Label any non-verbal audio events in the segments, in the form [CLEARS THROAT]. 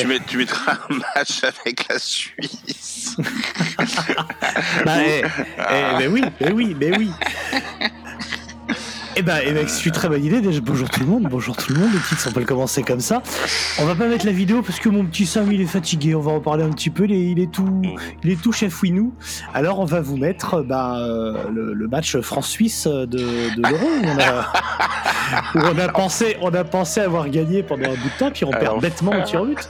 Tu, mets- tu mettras un match avec la Suisse. Bah, eh, eh, mais oui, mais oui, mais oui. Eh ben, eh ben, c'est une très bonne idée. Déjà, bonjour tout le monde, bonjour tout le monde. Les titres, on peut le commencer comme ça. On va pas mettre la vidéo parce que mon petit Sam, il est fatigué. On va en parler un petit peu. Il est, il est tout, il est tout chefouinou. Alors, on va vous mettre bah, euh, le, le match France-Suisse de, de l'Euro. On a, [LAUGHS] où on a pensé, on a pensé avoir gagné pendant un bout de temps, puis on Alors. perd bêtement au tir but.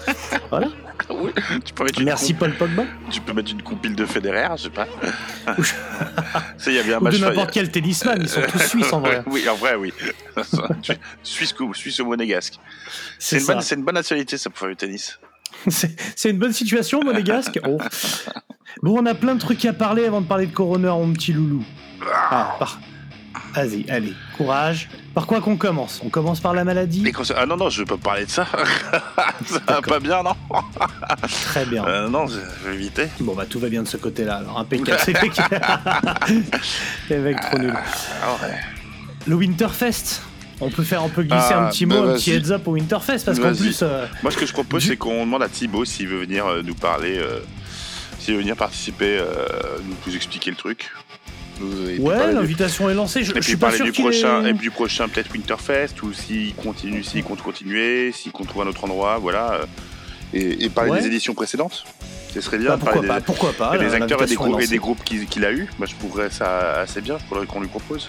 Voilà. Oui, tu peux mettre une Merci Paul Pogba. Tu peux mettre une compile de Federer, je sais pas. Ça, [LAUGHS] il y avait un Ou match. de n'importe quel tennisman. Ils sont tous suisses en vrai. [LAUGHS] oui, en vrai, oui. [LAUGHS] Suisse, Suisse au monégasque. C'est une, bonne- c'est une bonne nationalité, ça, pour faire du tennis. C'est c'est une bonne situation, monégasque. Oh. Bon, on a plein de trucs à parler avant de parler de Coroner, mon petit loulou. Ah, par- Vas-y, allez, courage. Par quoi qu'on commence? On commence par la maladie? Ah non, non, je veux pas parler de ça. [LAUGHS] ça va pas bien, non? Très bien. Euh, Non, je vais éviter. Bon, bah tout va bien de ce côté-là. Alors, impeccable. C'est [LAUGHS] mec... Les mecs trop nuls. Ah ouais. Le Winterfest on peut faire, on peut glisser Ah, un petit bah mot, un petit heads up au Winterfest parce qu'en plus, euh, Moi, ce que je propose, Du- c'est qu'on demande à Thibaut s'il veut venir euh, nous parler, s'il veut venir participer, nous expliquer le truc. Et ouais, du- l'invitation est lancée. Je, Et je puis suis pas parler sûr du prochain, est- et du prochain peut-être Winterfest, ou s'il continue, s'il compte continuer, s'il compte trouver un autre endroit, voilà. euh, Et, et parler Ouais. des éditions précédentes. Ce serait bien. Bah, pourquoi pas Pourquoi pas des acteurs et des, groupes, et des groupes qu'il a eu. Moi, je trouverais ça assez bien. Il faudrait qu'on lui propose.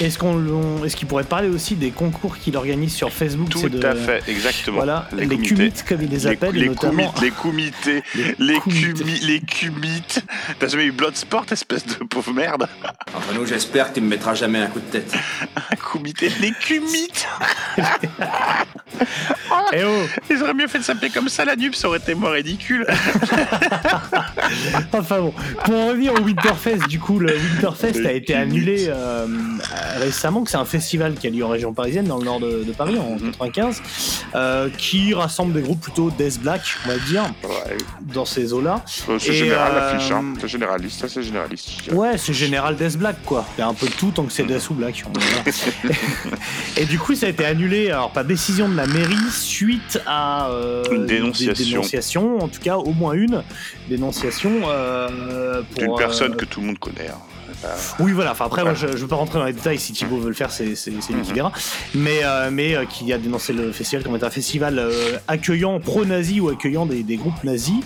Est-ce qu'on l'on- est-ce qu'il pourrait parler aussi des concours qu'il organise sur Facebook? Tout de- à fait, exactement. Voilà, les, comités. cumites comme ils les appellent, et les, notamment comités, les comités, [LAUGHS] les les, comités. cumi- les cumites. T'as jamais eu Bloodsport, espèce de pauvre merde? Entre nous, j'espère que tu me mettras jamais un coup de tête. Un comité, les cumites [LAUGHS] Eh oh Ils auraient mieux fait de s'appeler comme ça, la nupe, ça aurait été moins ridicule. [LAUGHS] Enfin bon, pour en revenir au Winterfest, du coup, le Winterfest a été annulé euh, récemment, que c'est un festival qui a lieu en région parisienne, dans le nord de, de Paris, en Mhm. 95, euh, qui rassemble des groupes plutôt death black, on va dire, Ouais, dans ces eaux-là. c'est Et, général euh, l'affiche, hein. C'est généraliste, ça c'est généraliste. Ouais, c'est général Death Black, quoi. Il y a un peu de tout tant que c'est Death ou Black. Et du coup, ça a été annulé, alors pas décision de la mairie, suite à euh, Une des dénonciation. dénonciations, en tout cas au moins une dénonciation euh, pour, D'une personne euh, que tout le monde connaît. hein. Pas- Oui, voilà. Enfin, après, moi, je, je veux pas rentrer dans les détails. Si Thibaut veut le faire, c'est lui qui verra. Mais, euh, mais euh, qui a dénoncé le festival comme étant un festival euh, accueillant pro-nazi ou accueillant des, des groupes nazis.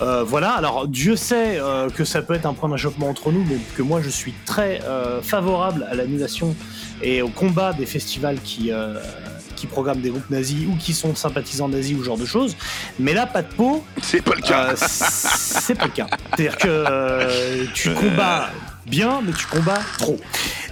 Euh, voilà. Alors, Dieu sait euh, que ça peut être un point d'achoppement entre nous, mais que moi, je suis très euh, favorable à l'annulation et au combat des festivals qui. euh, qui programment des groupes nazis ou qui sont sympathisants nazis ou ce genre de choses. Mais là, pas de peau, C'est pas le cas. euh, c'est pas le cas. C'est-à-dire que euh, tu combats bien, mais tu combats trop.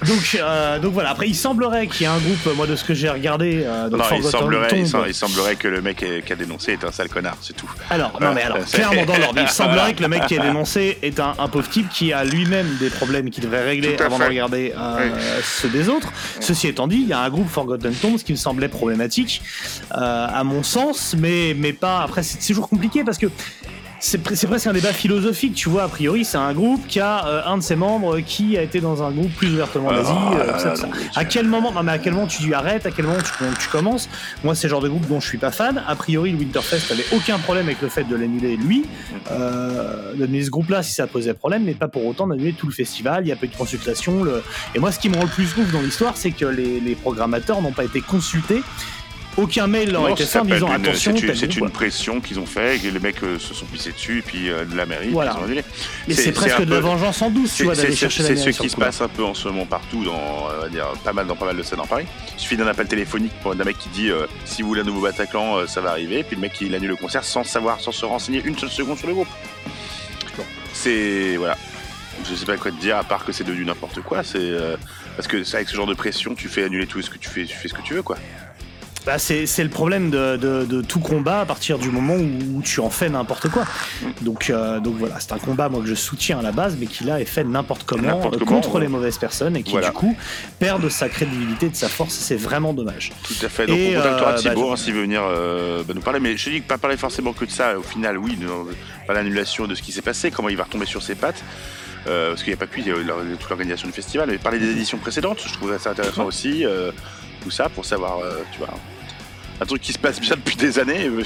Donc, euh, donc voilà. Après, il semblerait qu'il y ait un groupe, moi de ce que j'ai regardé, euh, donc non, il semblerait, il, Tomb. sem- il semblerait que le mec qui a dénoncé est un sale connard, c'est tout. Alors, non mais alors, c'est- clairement dans l'ordre, [LAUGHS] il semblerait que le mec qui est dénoncé est un, un pauvre type qui a lui-même des problèmes qu'il devrait régler avant de regarder euh, ceux des autres. Ceci étant dit, il y a un groupe Forgotten Tombs qui me semblait problématique, euh, à mon sens, mais, mais pas. Après, c'est toujours compliqué parce que. C'est pre- c'est presque un débat philosophique, tu vois. A priori, c'est un groupe qui a euh, un de ses membres qui a été dans un groupe plus ouvertement nazi. Ah, euh, ça, ça. À quel moment, non mais à quel moment tu dis arrête, à quel moment tu, tu commences? Moi, c'est le genre de groupe dont je suis pas fan. A priori, le Winterfest avait aucun problème avec le fait de l'annuler lui, euh, d'annuler ce groupe-là si ça posait problème, mais pas pour autant d'annuler tout le festival. Il y a peu de consultation. Le... Et moi, ce qui me rend le plus ouf dans l'histoire, c'est que les, les programmateurs n'ont pas été consultés. Aucun mail leur Non, ça fait en disant une- attention, c'est une, pression qu'ils ont fait, et que les mecs euh, se sont pissés dessus, et puis euh, de la mairie, Voilà. ils ont annulé. Mais c'est- presque de la vengeance en douce, tu vois, d'aller c'est- chercher la c'est mairie ce qui se passe un peu en ce moment partout, dans on va dire, pas mal dans pas mal de scènes dans Paris. Il suffit d'un appel téléphonique pour d'un mec qui dit euh, si vous voulez un nouveau Bataclan, euh, ça va arriver, puis le mec il annule le concert sans savoir, sans se renseigner une seule seconde sur le groupe. C'est voilà, je sais pas quoi te dire à part que c'est devenu n'importe quoi. C'est euh, parce que avec ce genre de pression, tu fais annuler tout ce que tu fais, tu fais ce que tu veux quoi. Bah, c'est le problème de, de- de tout combat à partir du moment où, tu en fais n'importe quoi. Donc, euh, donc voilà, c'est un combat moi que je soutiens à la base, mais qui là est fait n'importe comment, euh, comment, contre ouais. les mauvaises personnes et qui Voilà. du coup perd de sa crédibilité, de sa force. C'est vraiment dommage. Tout à fait. Donc Et, on contactera euh, Thibaut bah, hein, s'il veut venir euh, bah, nous parler. Mais je dis que pas parler forcément que de ça. Au final, oui, pas l'annulation de ce qui s'est passé, comment il va retomber sur ses pattes. Euh, parce qu'il n'y a pas que lui, il y a toute l'organisation du festival. Mais parler des éditions précédentes, je trouverais ça intéressant aussi. euh, tout ça pour savoir, euh, tu vois. un truc qui se passe bien depuis des années. [LAUGHS]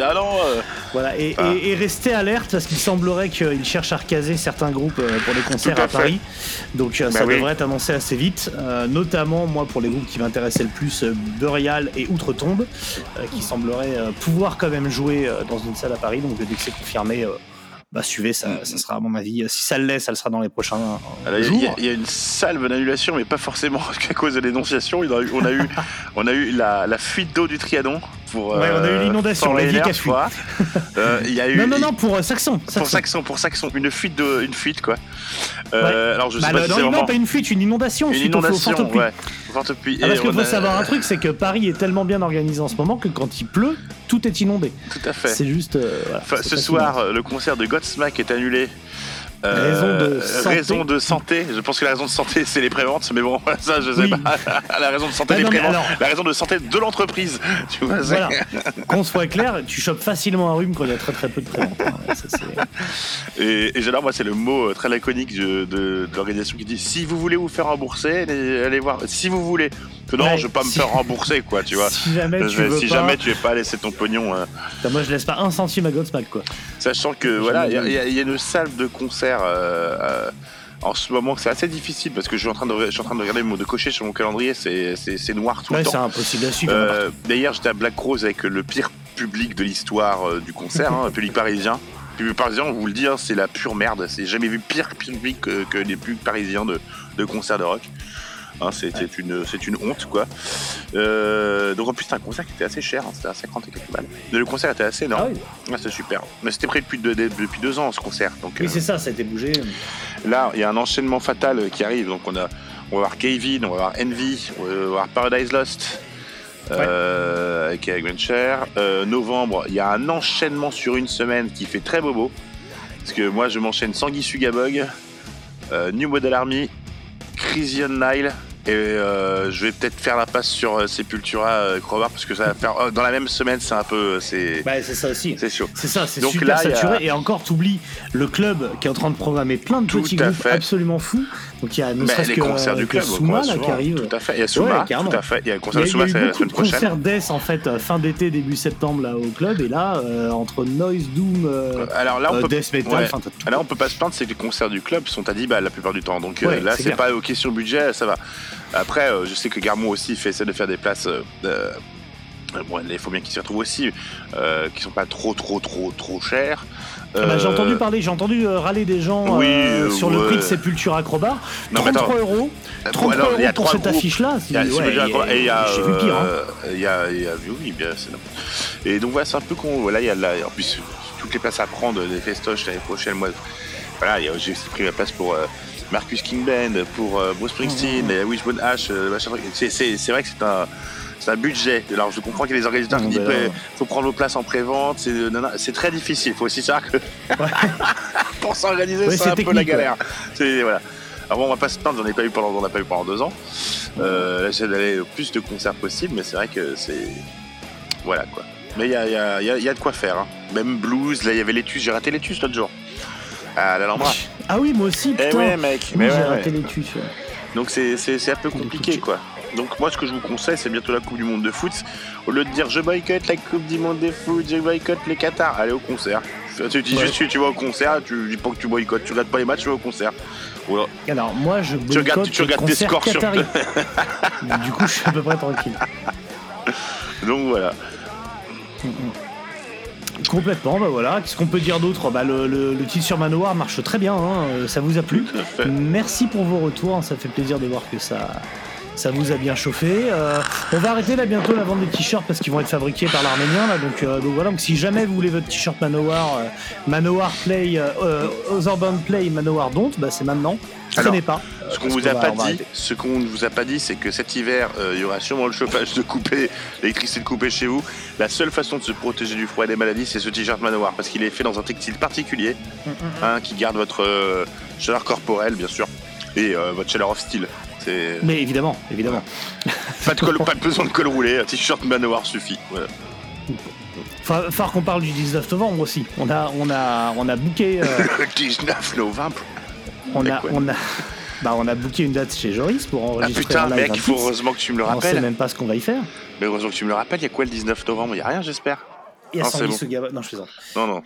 Ah non, euh, Voilà, et, et- et restez alerte parce qu'il semblerait qu'il cherche à recaser certains groupes euh, pour des concerts à. Paris. Donc ça Bah oui. devrait être annoncé assez vite. Euh, notamment, moi, pour les groupes qui m'intéressaient le plus, Burial et Outre-Tombe, euh, qui sembleraient pouvoir quand même jouer dans une salle à Paris. Donc dès que c'est confirmé, bah, suivez, ça, ça sera à mon avis. Si ça le laisse, ça le sera dans les prochains Alors, il y a- jours. il y, a- il y a une salve d'annulation, mais pas forcément [LAUGHS] qu'à cause de l'énonciation. A eu- On a eu, on a eu la, la fuite d'eau du Trianon. Pour, Ouais, on a eu l'inondation, sans la Ryanair, qui a tu fui. vois. Euh, Il y a eu. Non, non, non, pour euh, Saxon. Pour Saxon. Pour Saxon, une fuite de, une fuite quoi. Euh, Alors je sais Bah, pas le- si non, non, vraiment pas une fuite, une inondation. une suite au- au inondation, pluie. ouais. Ah, parce qu'il faut a- savoir un truc, c'est que Paris est tellement bien organisé en ce moment que quand il pleut, tout est inondé. Tout à fait. C'est juste. euh, voilà, Enfin, c'est ce fascinant. soir, euh, le concert de Godsmack est annulé. Euh, Raison de santé. raison de santé. Je pense que la raison de santé, c'est les préventes, mais bon, [LAUGHS] ça, je sais Oui. pas. [LAUGHS] la raison de santé mais préventes, alors- la raison de santé de l'entreprise. [LAUGHS] Tu vois, c'est- Voilà. Qu'on soit clair, tu chopes facilement un rhume quand il y a très très peu de prévente. hein. Et, et j'adore, moi, c'est le mot euh, très laconique de, de- de l'organisation qui dit si vous voulez vous faire rembourser, allez, allez voir. Si vous voulez. Non, Ouais, je vais pas me faire [LAUGHS] rembourser, quoi, tu vois. Si jamais tu veux si pas, jamais tu veux pas laisser ton pognon, euh, Putain, moi je laisse pas un centime à Godsmack quoi. sachant que voilà, il y, a- y y une salle de concert euh, euh, en ce moment que c'est assez difficile parce que je suis en train de, je suis en train de regarder, de cocher sur mon calendrier, c'est c'est- c'est noir tout Ouais, le c'est temps. impossible à suivre. Euh, D'ailleurs, j'étais à Black Rose avec le pire public de l'histoire du concert, hein, un public parisien. Le public parisien, on vous le dit, hein, c'est la pure merde. C'est jamais vu pire public que, que les publics parisiens de, de concerts de rock. Hein, C'était une, c'est une honte, quoi. Euh, donc en plus, c'était un concert qui était assez cher, hein, c'était à 50 et quelques balles. Le concert était assez Ah énorme. oui. Ah, c'était super. Mais c'était prêt depuis deux, depuis deux ans, ce concert. Donc Oui, euh, c'est ça, ça a été bougé. là, il y a un enchaînement fatal qui arrive. Donc on, a, on va voir Kevin, on va voir Envy, on va voir Paradise Lost. euh, avec Grencher. Euh, novembre, il y a un enchaînement sur une semaine qui fait très bobo. Parce que moi, je m'enchaîne Sanguy Sugabog, euh, New Model Army, Crisian Nile. Et euh, je vais peut-être faire la passe sur euh, Sepultura euh, Crowbar parce que ça va faire euh, dans la même semaine c'est un peu c'est Bah, c'est ça aussi. c'est chaud. C'est ça, c'est super là, a- saturé. Et encore, t'oublies le club qui est en train de programmer plein de Tout petits groupes fait. absolument fous. Donc il y a ne Mais serait-ce que, concerts du que club Souma là, qui arrive. Tout à fait. Il y a Souma, Ouais, tout à fait. Il y a le concert de il y Souma a eu c'est la beaucoup semaine de prochaine. concerts Death en fait euh, fin d'été début septembre là au club et là euh, entre Noise Doom euh, Alors là on euh, peut Death Metal ouais. tout. Là, on peut pas se plaindre, c'est que les concerts du club sont à 10 balles la plupart du temps. Donc euh, Ouais, là, c'est pas aux questions budget, ça va. Après, euh, je sais que Garmon aussi fait essaie de faire des places. Euh, euh, bon, il faut bien qu'ils s'y retrouvent aussi, euh, qui sont pas trop, trop, trop, trop chères. Ah bah, j'ai Euh, entendu parler, j'ai entendu euh, râler des gens Oui, euh, euh, sur le prix de Sepultura Acrobat. Non, mais 33 attends. euros. Bon, 33 alors, il y a euros pour cette affiche-là. Il y a, ouais, y J'ai vu pire. hein. euh, il y a, il y a- oui, bien, c'est normal. Et donc voilà, c'est un peu con. Voilà, il y a là, en plus toutes les places à prendre, des festoches l'année prochaine. Moi, voilà, j'ai pris la place pour euh, Marcus King Band, pour euh, Bruce Springsteen, Mhm. et Wishbone Ash. euh, machin c'est vrai que c'est un c'est un budget. Alors je comprends qu'il y a des organisateurs qui disent faut prendre vos places en pré-vente. C'est, non, c'est très difficile. Il faut aussi savoir que [LAUGHS] pour s'organiser, Ouais, c'est, un peu la galère. C'est, voilà. Alors bon, on va pas se plaindre, j'en ai pas eu pendant, on a pas eu pendant deux ans. Euh, là, j'essaie d'aller le plus de concerts possible, mais c'est vrai que c'est. Voilà quoi. Mais il y a, y, a, y a- il y a de quoi faire. hein. Même blues, là il y avait l'étus, j'ai raté l'étus l'autre jour. À l'Alhambra. Ah oui, moi aussi, Eh putain. ouais, mec, Oui, j'ai ouais, raté ouais. ouais. Donc c'est c'est- c'est un peu compliqué quoi. Donc moi ce que je vous conseille c'est bientôt la Coupe du Monde de foot. Au lieu de dire je boycotte la Coupe du Monde de foot, je boycotte les Qatar, allez au concert. Tu dis Ouais. juste tu, tu vas au concert, tu dis pas que tu boycottes, tu regardes pas les matchs, tu vas au concert. Voilà. Alors moi je Tu regardes, boycotte tu regardes les tes scores sur. [LAUGHS] Du coup, je suis à peu près tranquille. Donc voilà. Complètement, bah voilà. Qu'est-ce qu'on peut dire d'autre? Bah, le, le, le titre sur Manoir marche très bien, hein, ça vous a plu? Merci pour vos retours, hein, ça fait plaisir de voir que ça, ça vous a bien chauffé. Euh, on va arrêter là bientôt la vente des t-shirts parce qu'ils vont être fabriqués par l'Arménien. Là, donc, euh, donc voilà, donc si jamais vous voulez votre t-shirt Manowar, euh, Manowar Play, euh, Otherbound Play, Manowar Don't, bah, c'est maintenant. Alors, Traînez pas. Ce qu'on a pas dit, ce qu'on ne vous a pas dit, c'est que cet hiver, euh, il y aura sûrement le chauffage de couper, l'électricité de couper chez vous. La seule façon de se protéger du froid et des maladies, c'est ce t-shirt Manowar, parce qu'il est fait dans un textile particulier, Mm, hein, qui garde votre euh, chaleur corporelle, bien sûr, et euh, votre chaleur off style. Mais évidemment, évidemment. pas de col, pas besoin de col roulé, un t-shirt Manowar suffit. Voilà. Faut, faut qu'on parle du 19 novembre aussi. On a, on a, on a booké. euh, [LAUGHS] Le 19 novembre. on a, on a, [LAUGHS] bah, on a booké une date chez Joris pour Ah enregistrer putain, un live mec, il faut heureusement que tu me le On sait rappelles. même pas ce qu'on va y faire. Mais heureusement que tu me le rappelles, il y a quoi le 19 novembre? Il y a rien, j'espère. Il y a Non, bon. Non, je plaisante. Non, non.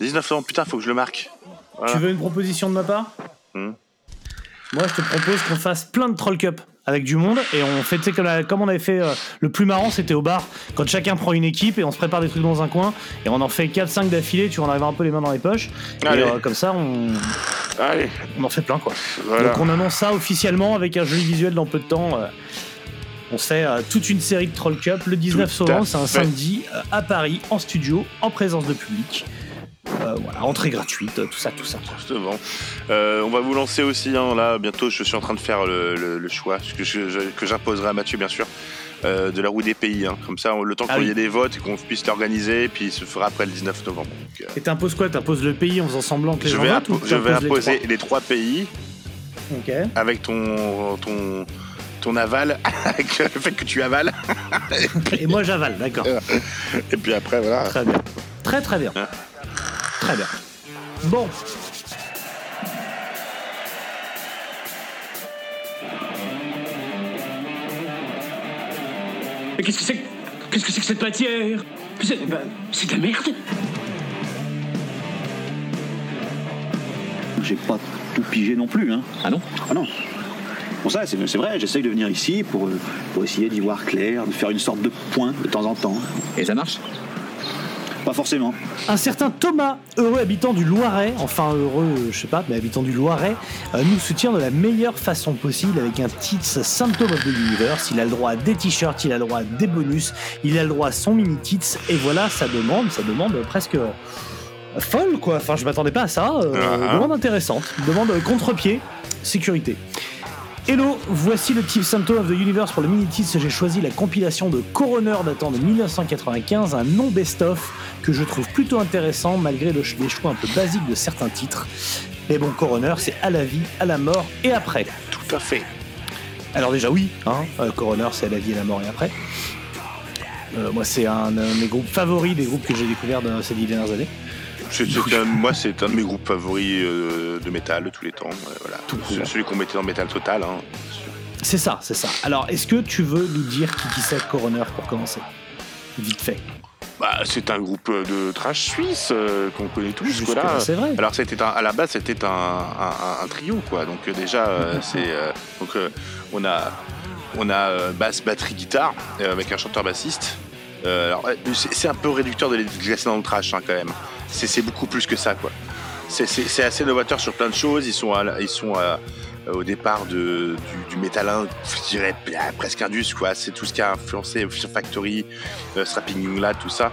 19 novembre, putain, faut que je le marque. Voilà. Tu veux une proposition de ma part? Hmm. Moi, je te propose qu'on fasse plein de Troll Cup avec du monde et on fait, tu sais, comme, la- comme on avait fait euh, le plus marrant, c'était au bar, quand chacun prend une équipe et on se prépare des trucs dans un coin et on en fait 4-5 d'affilée, tu vois, on arrive un peu les mains dans les poches. Allez. Et euh, comme ça, on, Allez, on en fait plein, quoi. voilà. Donc on annonce ça officiellement avec un joli visuel dans peu de temps. euh, on se fait euh, toute une série de Troll Cup le 19 Tout à novembre, c'est un fait. samedi euh, à Paris, en studio, en présence de public. Voilà, entrée gratuite, tout ça, tout ça. Justement. Euh, on va vous lancer aussi, hein, là, bientôt, je suis en train de faire le, le- le choix, ce que, je- que j'imposerai à Mathieu, bien sûr, euh, de la roue des pays. hein. Comme ça, on- le temps Ah qu'il y ait des votes et qu'on puisse l'organiser, puis il se fera après le 19 novembre. Donc, euh, Et t'imposes quoi? T'imposes le pays en faisant semblant que les je gens vais, votent ou impo- je vais les imposer les trois pays avec ton, ton, ton aval, [LAUGHS] avec le fait que tu avales, Et moi j'avale, d'accord. et puis après, voilà. Très bien. Très très bien. Hein? Très bien. Bon. Mais qu'est-ce que c'est que- Qu'est-ce que c'est que cette matière? C'est ben, c'est de la merde J'ai pas tout pigé non plus, hein. Ah non? Ah non. Bon ça, c'est c'est vrai, j'essaye de venir ici pour, euh, pour essayer d'y voir clair, de faire une sorte de point de temps en temps. Et ça marche? Pas forcément. Un certain Thomas, heureux habitant du Loiret, enfin heureux, euh, je sais pas, mais habitant du Loiret, euh, nous soutient de la meilleure façon possible avec un titre Symptom of the Universe. Il a le droit à des t-shirts, il a le droit à des bonus, il a le droit à son mini tits et voilà, ça demande, ça demande presque euh, folle quoi. Enfin, je m'attendais pas à ça. euh, Ah. Demande intéressante, demande contre-pied, sécurité. Hello, voici le Team Symptom of the Universe pour le mini. J'ai choisi la compilation de Coroner datant de 1995, un non best-of que je trouve plutôt intéressant malgré les choix un peu basiques de certains titres. Mais bon, Coroner, c'est à la vie, à la mort et après. Tout à fait. Alors déjà oui, hein, euh, Coroner, c'est à la vie, à la mort et après. Euh, moi, c'est un, de mes groupes favoris, des groupes que j'ai découverts ces dix dernières années. Moi, c'est un de mes groupes favoris euh, de métal de tous les temps. euh, voilà. Tout. Celui qu'on mettait dans Metal Total. hein. C'est ça, c'est ça. Alors, est-ce que tu veux nous dire qui, qui c'est Coroner pour commencer? Vite fait. Bah, c'est un groupe de trash suisse euh, qu'on connaît tous. C'est vrai. Alors c'était à la base c'était un, un- un trio quoi. Donc euh, déjà euh, [LAUGHS] c'est euh, donc euh, on a on a euh, basse, batterie, guitare euh, avec un chanteur bassiste. Euh, alors, euh, c'est c'est un peu réducteur de les classer dans le trash hein, quand même. C'est beaucoup plus que ça quoi. C'est- assez novateur sur plein de choses. Ils sont à ils sont à- au départ de, du, du métalin, je dirais presque indus quoi. C'est tout ce qui a influencé Fear Factory, euh, Strapping Young Lad, tout ça.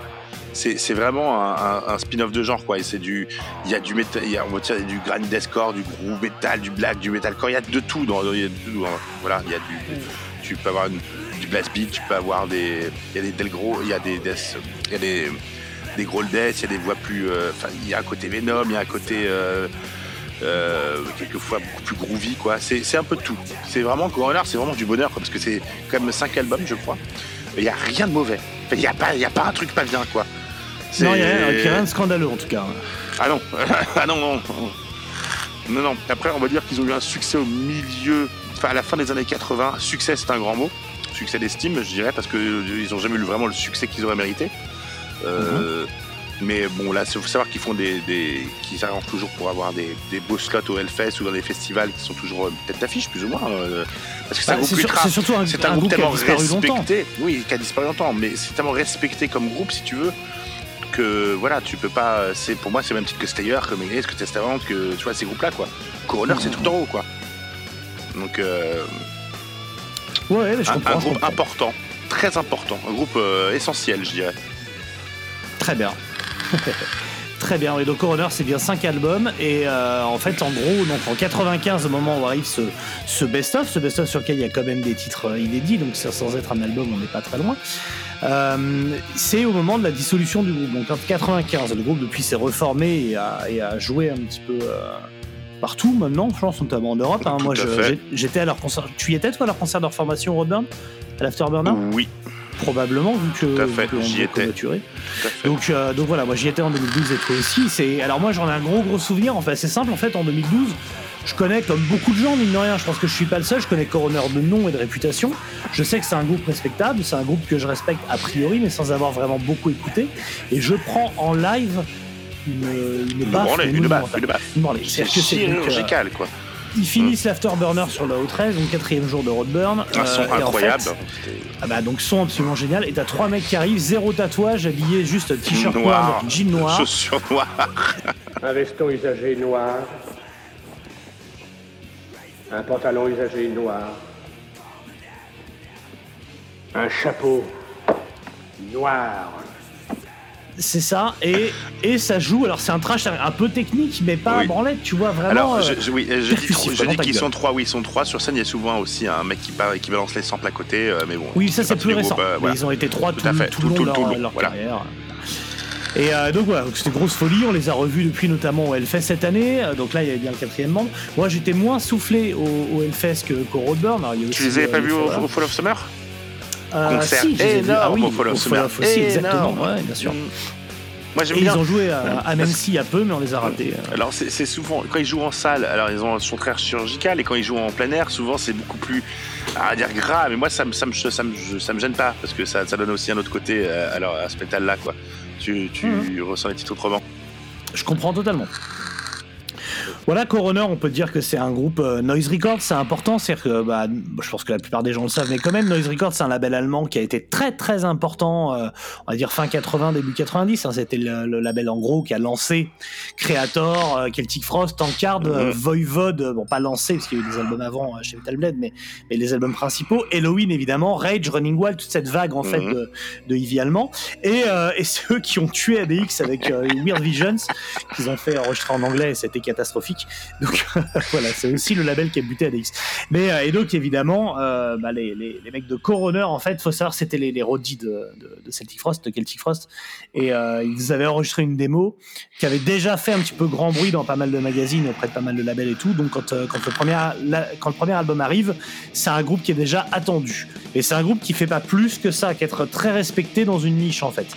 C'est vraiment un, un- un spin-off de genre quoi. Et c'est du, il y a du métal, il y a, on va dire, du granit deathcore, du groove metal, du black, du metalcore. Il y a de tout dans, il y a de tout dans- voilà, il y a du, tu peux avoir une- du blast beat, tu peux avoir des, il y a des del gros, il y a des il y a des des gros death, il y a des voix plus, euh, enfin il y a un côté Venom, il y a un côté euh, euh, quelquefois beaucoup plus groovy quoi. C'est un peu de tout. C'est vraiment Coroner, c'est vraiment du bonheur quoi, parce que c'est quand même cinq albums je crois. Il y a rien de mauvais. Il y a pas, y a pas un truc pas bien quoi. Non, il n'y a rien de scandaleux en tout cas. ah non, [LAUGHS] ah non, non. Non, non. Après, on va dire qu'ils ont eu un succès au milieu, enfin à la fin des années 80. Succès, c'est un grand mot. Succès d'estime, je dirais, parce qu'ils n'ont jamais eu vraiment le succès qu'ils auraient mérité. Euh, Mais bon, là, il faut savoir qu'ils font des, des qu'ils s'arrangent toujours pour avoir des, des beaux slots au Hellfest ou dans des festivals qui sont toujours euh, tête d'affiche, plus ou moins. euh, parce que c'est Bah, un c'est sur- surtout un, un un, groupe groupe qui a tellement disparu longtemps. respecté. Oui, qui a disparu longtemps, mais c'est tellement respecté comme groupe, si tu veux, que voilà, tu peux pas. C'est pour moi, c'est le même titre que Slayer, que Megadeth, que Testament, que tu vois ces groupes-là, quoi. Coroner, c'est tout en haut, quoi. Donc euh, Ouais, mais je un, comprends. un groupe comprends. important, très important, un groupe euh, essentiel, je dirais. Très bien. [LAUGHS] Très bien, et donc Coroner c'est bien 5 albums et euh, en fait en gros donc en 95 au moment où arrive ce, ce best-of, ce best-of sur lequel il y a quand même des titres euh, inédits donc sans être un album on n'est pas très loin. Euh, c'est au moment de la dissolution du groupe, donc en 95 le groupe depuis s'est reformé et a, et a joué un petit peu euh, partout maintenant, je pense notamment en Europe. hein. Moi j'étais à leur concert, tu y étais toi à leur concert de reformation au Roadburn? À l'Afterburner Oui, Probablement vu que, Tout à vu fait, que on j'y étais. covoituré. tout à fait. Donc, euh, donc voilà, moi j'y étais en 2012 et toi aussi. C'est alors moi j'en ai un gros gros souvenir. Enfin c'est simple en fait en 2012. je connais comme beaucoup de gens, mine de rien, je pense que je suis pas le seul, je connais Coroner de nom et de réputation. Je sais que c'est un groupe respectable, c'est un groupe que je respecte a priori, mais sans avoir vraiment beaucoup écouté. Et je prends en live une, une Une baffe, branlée, une baffe, une baffe. C'est donc, euh, quoi. Ils finissent l'Afterburner sur la O13, donc quatrième jour de Roadburn. Un son euh, en incroyable. fait, ah bah donc son absolument génial. Et t'as trois mecs qui arrivent, zéro tatouage, habillés juste t-shirt noir, jean noir. chaussures noires. Un veston usagé noir. Un pantalon usagé noir. Un chapeau noir. C'est ça. Et, et ça joue. Alors c'est un trash un peu technique, mais pas Oui. branlette, tu vois vraiment. Alors, euh, je, je- oui, je dis, qu'ils sont trois, oui, ils sont trois. Sur scène, il y a souvent aussi un mec qui, parle, qui balance les samples à côté, euh, mais bon. Oui, ça c'est plus récent. groupe, euh, Mais voilà. Ils ont été trois tout, Tout à fait, tout tout- le long tout- leur, voilà. carrière. Et euh, donc voilà, c'était grosse folie, on les a revus depuis notamment au Hellfest cette année, Euh, donc là il y avait bien le quatrième membre. Moi j'étais moins soufflé au, au Hellfest qu'au Roadburn. Y a Tu les avais euh, pas vus au Fall of Summer? Euh, Concert si, vus. Ah oui, énorme au Fall of Summer. Aussi, exactement, Énorme. ouais, bien sûr. Moi, j'aime Et bien. ils ont joué à, à Nancy a peu, mais on les a ratés. euh. Alors c'est souvent quand ils jouent en salle, alors ils ont sont très chirurgical et quand ils jouent en plein air, souvent c'est beaucoup plus à dire gras. Mais moi ça me ça me ça me, ça me gêne pas parce que ça, ça donne aussi un autre côté euh, alors à ce métal là quoi. Tu, tu Mhm. ressens les titres autrement. Je comprends totalement. Voilà, Coroner, on peut dire que c'est un groupe euh, Noise Records, c'est important, c'est que bah, je pense que la plupart des gens le savent, mais quand même, Noise Records, c'est un label allemand qui a été très très important, euh, on va dire fin 80, début 90, hein, c'était le, le label en gros qui a lancé Creator, euh, Celtic Frost, Tankard, Mhm. Voivod, euh, bon pas lancé parce qu'il y a eu des albums avant chez Metal Blade, mais, mais les albums principaux, Halloween évidemment, Rage, Running Wild, toute cette vague en fait Mhm. de, de heavy allemand, et, et [LAUGHS] ceux qui ont tué ADX avec Weird Visions, qu'ils ont fait enregistrer en anglais c'était catastrophique. [LAUGHS] Donc [LAUGHS] voilà, c'est aussi le label qui a buté ADX. Mais euh, et donc évidemment, euh, bah, les, les, les mecs de Coroner, en fait, faut savoir, c'était les, les roadies de, de, de Celtic Frost, de Celtic Frost, et euh, ils avaient enregistré une démo qui avait déjà fait un petit peu grand bruit dans pas mal de magazines, auprès de pas mal de labels et tout. Donc quand, quand, le, premier, quand le premier album arrive, c'est un groupe qui est déjà attendu. Et c'est un groupe qui fait pas plus que ça, qu'être très respecté dans une niche en fait.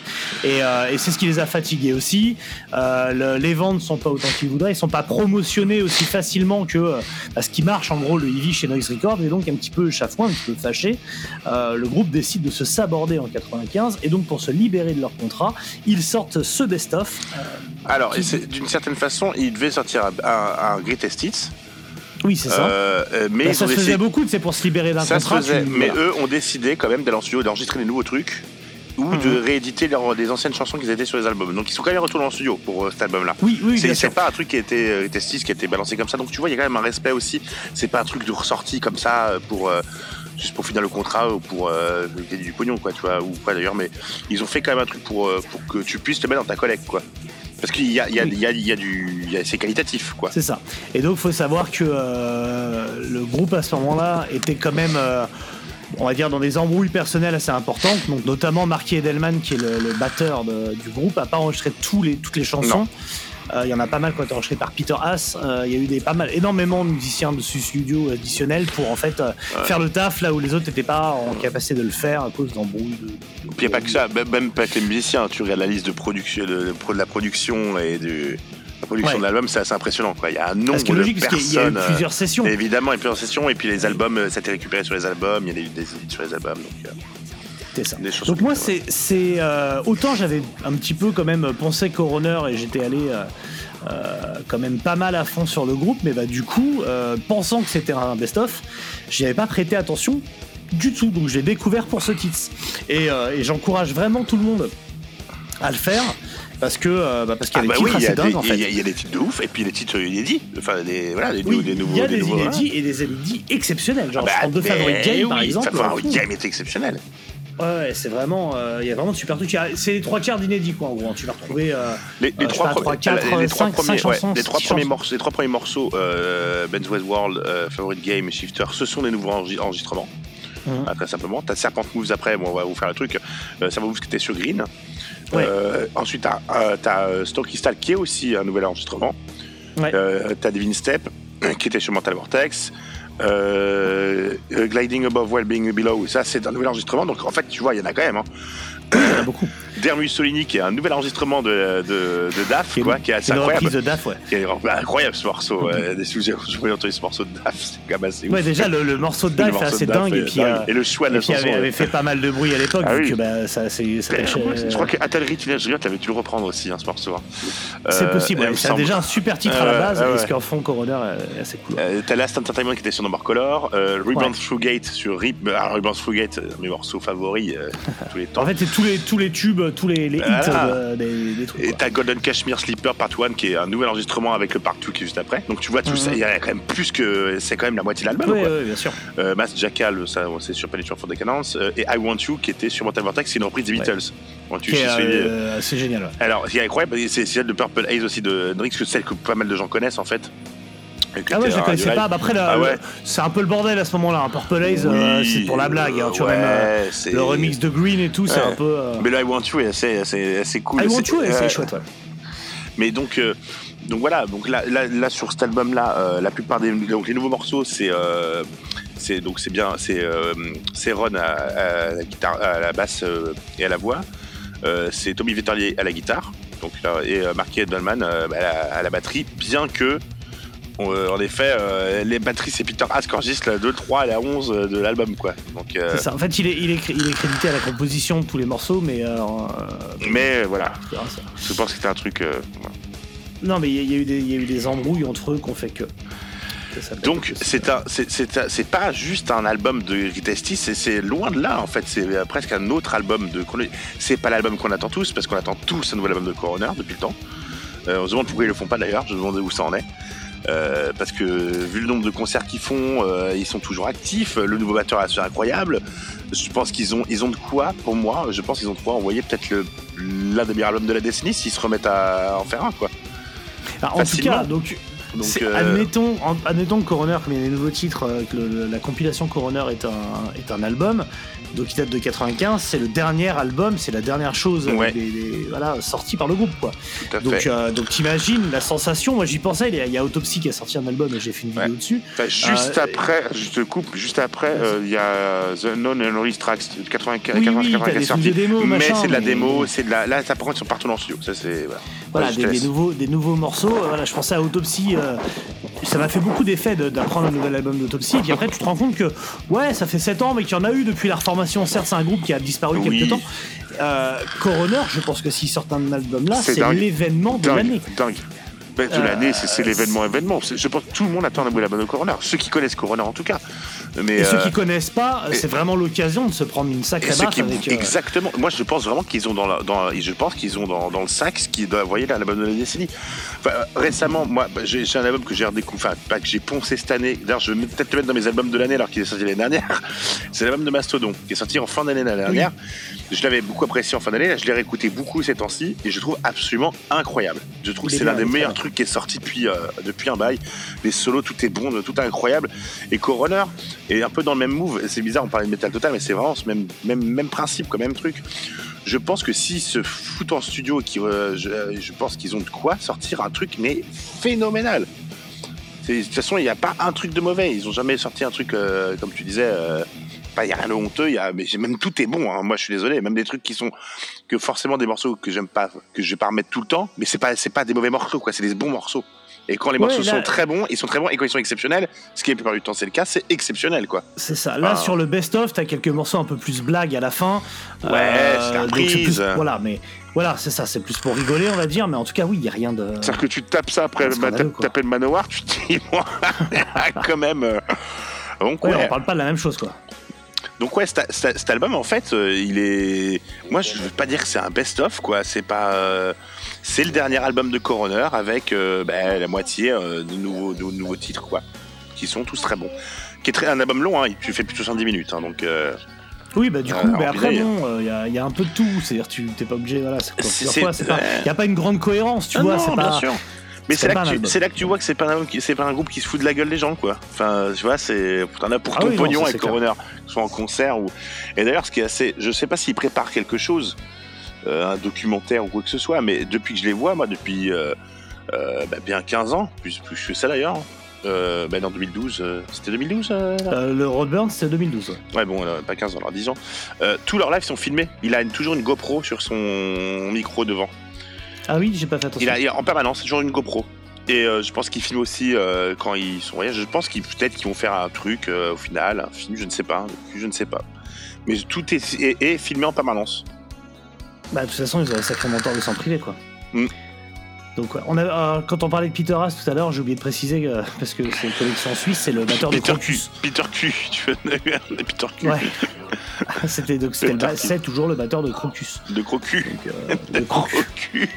Et, et c'est ce qui les a fatigués aussi. Le- les ventes sont pas autant qu'ils voudraient, ils sont pas promotionnés aussi facilement que bah, ce qui marche en gros le Eevee chez Noise Records et donc un petit peu chafouin, un petit peu fâché. Euh, le groupe décide de se saborder en 95 et donc pour se libérer de leur contrat, ils sortent ce best-of. Euh, Alors d'une certaine façon, ils devaient sortir un, un, un Greatest Hits, oui, c'est ça. euh, mais Bah, ça se faisait beaucoup, c'est pour se libérer d'un Ça se contrat. faisait, tu- mais voilà. eux ont décidé quand même d'aller en studio, d'enregistrer des nouveaux trucs ou de Mhm. rééditer leurs- des anciennes chansons qu'ils étaient sur les albums. Donc ils sont quand même retournés en studio pour euh, cet album-là. Oui, oui, c'est pas un truc qui était euh, testis, qui a été balancé comme ça. Donc tu vois, il y a quand même un respect aussi. C'est pas un truc de ressorti comme ça euh, pour euh, juste pour finir le contrat ou pour euh, gagner du pognon, quoi, tu vois, ou quoi d'ailleurs. Mais ils ont fait quand même un truc pour pour que tu puisses te mettre dans ta collecte, quoi. Parce qu'il y a, il y a, il y a, il y a du, il y a- c'est qualitatif, quoi. C'est ça. Et donc, faut savoir que euh, le groupe à ce moment-là était quand même, euh, on va dire, dans des embrouilles personnelles assez importantes. Donc, notamment Marky Edelman, qui est le, le batteur de- du groupe, a pas enregistré tous les, toutes les chansons. Euh, Il y en a pas mal qui ont été enregistrées par Peter Haas. Euh, Il y a eu des, pas mal, énormément de musiciens de ce studio additionnels pour en fait euh, faire le taf là où les autres n'étaient pas en capacité de le faire à cause d'embrouilles. De, Puis il n'y a pas que ça, même- pas que les musiciens. Tu regardes la liste de production, de, de- de la production et de la production Ouais. de l'album, c'est assez impressionnant, quoi. Il y a un nombre que de logique, parce qu'il y a eu personnes. euh, plusieurs sessions. Évidemment, il y a plusieurs sessions, et puis les albums, euh, ça a été récupéré sur les albums, il y a des, des edits sur les albums. Donc, euh, C'est ça. Donc moi, c'est, euh, autant j'avais un petit peu quand même pensé Coroner et j'étais allé euh, euh, quand même pas mal à fond sur le groupe, mais bah du coup, euh, pensant que c'était un best-of, j'y avais pas prêté attention du tout. Donc j'ai découvert pour ce titre et, et j'encourage vraiment tout le monde à le faire parce que euh, bah, parce qu'il y a Ah des bah oui, titres y, assez des, dingues en y fait. il y a des titres de ouf, et puis les titres inédits, enfin des, voilà, des, Oui, des nouveaux. il y a des, nouveaux, inédits et des inédits exceptionnels. Genre, Bah, prends deux mais Favorite Game par oui, exemple. Favorite. Game est exceptionnel. Ouais, ouais, c'est vraiment, euh, il y a vraiment de super trucs. Y C'est les trois quarts d'inédits, quoi, en gros. Tu vas retrouver. euh, Les, Euh, trois, premiers- trois, quatre, les trois cinq- premiers, cinq ouais, chansons, les trois premiers morceaux, les trois premiers morceaux, euh, Ben's West World, euh, Favorite Game et Shifter, ce sont des nouveaux enregis- enregistrements. Mhm. Très simplement. T'as Serpent Moves après, bon, on va vous faire le truc. Euh, Serpent Moves qui était sur Green. Ouais. Euh, ensuite, t'as euh, t'as, euh, Stone Crystal qui est aussi un nouvel enregistrement. Ouais. Euh, t'as Divine Step [CLEARS THROAT] qui était sur Mental Vortex. Euh, euh, Gliding Above While Being Below, ça c'est un nouvel enregistrement. Donc en fait, tu vois, il y en a quand même. hein. Il y en a beaucoup. [CLEARS THROAT] Der Mussolini qui est un nouvel enregistrement de, de, de DAF, Qui est- quoi, qui est assez C'est une incroyable. de DAF, ouais. Qui est incroyable ce morceau. euh, [LAUGHS] des voulais entendre ce morceau de DAF, c'est quand même assez Ouais, ouf. déjà, le, le morceau de DAF est morceau assez dingue. Et puis, euh, Et le choix de la chanson. avait, avait ouais. fait pas mal de bruit à l'époque, Ah oui. bah, ça, c'est, ouais, je crois que Atari Teenage Riot avait dû le reprendre aussi, hein, ce morceau. hein. c'est Euh, possible. ouais. C'est déjà un super titre à Ouais, la base, ouais, et ouais. ce qu'en font Coroner est assez cool. Euh, T'as Last Entertainment qui était sur Number Color, Rebound Ouais. Through Gate sur alors Rebound Through Gate, mes morceaux favoris tous les [LAUGHS] temps. En fait, c'est tous les, tous les tubes, tous les, les hits Voilà. euh, des, des trucs. Et t'as Golden Cashmere Sleeper Part 1 qui est un nouvel enregistrement avec le Part 2 qui est juste après. Donc tu vois tout Mhm. ça, il y a quand même plus que. C'est quand même la moitié de l'album. Ouais, bien sûr. Euh, Mass Jackal, ça c'est sur Penitentiary for Decadence. euh, et I Want You qui était sur Mortal Vortex, c'est une reprise des. Beatles. I Want You, Qui est je suis- euh, assez génial. ouais. Alors, ce qui est incroyable, c'est c'est celle de Purple Haze aussi de Hendrix, que celle que pas mal de gens connaissent en fait. Ah ouais, je la connaissais pas. Bah après, là, Ah ouais. le- c'est un peu le bordel à ce moment-là. hein. Purple Haze, euh, Oui, c'est pour la blague. hein. Tu vois, ouais, même euh, c'est- le remix de Green et tout, c'est Ouais. un peu. euh, Mais le I Want You est assez, assez, assez cool. I Want You, c'est ouais. chouette, ouais. Mais donc, euh, donc voilà, donc là, là, là, sur cet album-là, euh, la plupart des donc les nouveaux morceaux, c'est euh, c'est donc c'est bien, c'est euh, c'est Ron à, à la guitare, à la basse euh, et à la voix. Euh, c'est Tommy Vetterlier à la guitare, donc là, et euh, Marky Edelman euh, à, la, à la batterie, bien que euh, en effet, euh, les batteries, c'est Peter enregistre la 2, 3 et la 11 de l'album, quoi. Donc, euh, C'est ça. En fait, il est, il, est, cré- il est crédité à la composition de tous les morceaux, mais. euh, euh, mais voilà, je pense que c'était un truc. euh. Non, mais il y, a- y eu des- il y a eu des embrouilles entre eux qu'on fait que. Donc c'est un, pas juste un album de Ritesti, c'est, loin de là en fait. C'est euh, presque un autre album de. C'est pas l'album qu'on attend tous parce qu'on attend tous un nouvel album de Coroner depuis le temps. Euh, on se demande pourquoi ils le font pas d'ailleurs. Je me demande où ça en est. Euh, parce que vu le nombre de concerts qu'ils font, euh, ils sont toujours actifs. Le nouveau batteur est incroyable. Je pense qu'ils ont, ils ont de quoi, pour moi, je pense qu'ils ont de quoi envoyer peut-être l'un des meilleurs albums de la décennie s'ils se remettent à en faire un quoi. Alors, en tout cas, donc. Euh, admettons, admettons que Coroner, comme il y a des nouveaux titres, que le- la compilation Coroner est un, est un album, donc il date de 95, c'est le dernier album, c'est la dernière chose euh, Ouais. voilà, sortie par le groupe. Quoi. Donc, euh, donc t'imagines la sensation, moi j'y pensais, il y, a, Autopsy qui a sorti un album et j'ai fait une vidéo Ouais. dessus. Enfin, juste Euh, après, je te coupe, juste après, euh, il y a The Non and Tracks de 95, Oui, oui, 95 t'as des sorti. trucs de démo, mais c'est de la mais- démo, c'est de la. Là, ça, contre, ils sont partout dans le studio. Ça, c'est. Voilà, Voilà, je des, des nouveaux, des nouveaux morceaux. euh, Voilà, je pensais à Autopsy. Euh, ça m'a fait beaucoup d'effet de- d'apprendre un nouvel album d'Autopsy. Et puis après, tu te rends compte que, ouais, ça fait 7 ans, mais qu'il y en a eu depuis la reformation. Certes, c'est un groupe qui a disparu Oui. quelque temps. Euh, Coroner, je pense que s'ils sortent un album là, C'est l'événement de l'année. dingue. Ben, de Euh, l'année, c'est c'est l'événement événement. Je pense que tout le monde attend un nouvel album de Coroner. Ceux qui connaissent Coroner en tout cas. Mais Et ceux euh, qui connaissent pas, c'est vraiment l'occasion de se prendre une sacrée baffe avec. euh, exactement. Moi, je pense vraiment qu'ils ont dans, la, dans je pense qu'ils ont dans, dans le sac ce qui doit envoyer l'album de la décennie. Enfin, euh, récemment, moi, bah, j'ai un album que j'ai redécouvert, enfin, pas que j'ai poncé cette année. D'ailleurs, je vais peut-être le mettre dans mes albums de l'année alors qu'il est sorti l'année dernière. [LAUGHS] C'est l'album de Mastodon qui est sorti en fin d'année l'année dernière. Je l'avais beaucoup apprécié en fin d'année. Là, je l'ai réécouté beaucoup ces temps-ci et je trouve absolument incroyable. Je trouve que est c'est l'un des meilleurs trucs qui est sorti depuis, euh, depuis un bail. Les solos, tout est bon, tout est incroyable. Et Coroner est un peu dans le même move. C'est bizarre, on parlait de Metal Total, mais c'est vraiment ce même, même, même principe, quoi, même truc. Je pense que s'ils se foutent en studio, et qu'ils, euh, je, euh, je pense qu'ils ont de quoi sortir un truc, mais phénoménal. De toute façon, il n'y a pas un truc de mauvais. Ils ont jamais sorti un truc, euh, comme tu disais. euh, il y a rien de honteux, y a, mais même tout est bon. hein. Moi, je suis désolé. Même des trucs qui sont que forcément des morceaux que j'aime pas, que je vais pas remettre tout le temps, mais c'est pas, c'est pas des mauvais morceaux, quoi. C'est des bons morceaux. Et quand les Ouais, morceaux là- sont très bons, ils sont très bons. Et quand ils sont exceptionnels, ce qui est la plupart du temps c'est le cas, c'est exceptionnel, quoi. C'est ça. Là, sur le best-of, t'as quelques morceaux un peu plus blagues à la fin. Euh, Ouais, c'est la donc plus-. Voilà, mais voilà, c'est ça. C'est plus pour rigoler, on va dire. Mais en tout cas, oui, il y a rien de. C'est-à-dire que tu tapes ça après taper le Manowar, tu te dis, bon, [LAUGHS] quand même. euh, Donc, Ouais, ouais. on parle pas de la même chose, quoi. Donc ouais, cet, album en fait, euh, il est. Moi, je veux pas dire que c'est un best-of, quoi. C'est pas. C'est le dernier album de Coroner avec euh, ben, la moitié euh, de, nouveaux, de nouveaux titres, quoi, qui sont tous très bons. Qui est très, un album long, hein, il fait plus de 70 minutes, hein, donc. euh, Oui, bah du coup, après, bon, il y, a- y a un peu de tout. C'est-à-dire, tu t'es pas obligé, voilà, c'est quoi, C'est- plusieurs c'est- fois, c'est pas. ouais. Y a pas une grande cohérence, tu ah vois. non, bien pas. sûr. Mais c'est là, là que tu vois que c'est pas un c'est pas un groupe qui se fout de la gueule des gens quoi. Enfin, tu vois, c'est t'en as pour Ah ton oui, non, pognon ça, avec. Coroner, que ce soit en concert ou. Et d'ailleurs, ce qui est assez, je sais pas s'ils préparent quelque chose, un documentaire ou quoi que ce soit, mais depuis que je les vois, moi, depuis euh, euh, bah, bien 15 ans, plus plus que ça d'ailleurs, euh, ben, en 2012, euh, c'était 2012 euh, Euh, le Roadburn, c'était 2012. ouais. Bon, euh, pas 15 ans, alors 10 ans. Euh, tous leurs lives sont filmés. Il a une- toujours une GoPro sur son micro devant. Ah oui, j'ai pas fait attention. Il a, il a- en permanence, toujours une GoPro. Et euh, je pense qu'il filme aussi euh, quand ils sont voyage. Je pense qu'ils peut-être qu'ils vont faire un truc euh, au final, un film, je ne sais pas, je ne sais pas. Mais tout est, est- est filmé en permanence. Bah, de toute façon, ils auraient sacrément tort de s'en priver, quoi. Mm. Donc, ouais. on a, euh, quand on parlait de Peter Haas tout à l'heure, j'ai oublié de préciser, que- [LAUGHS] parce que c'est une collection suisse, c'est le batteur de Peter Q. Crocus. Peter Q. [LAUGHS] Tu veux Peter Q. Ouais. [LAUGHS] C'était donc c'était c'est toujours le batteur de Crocus. De Crocu. Donc, euh, de Crocus. Crocu.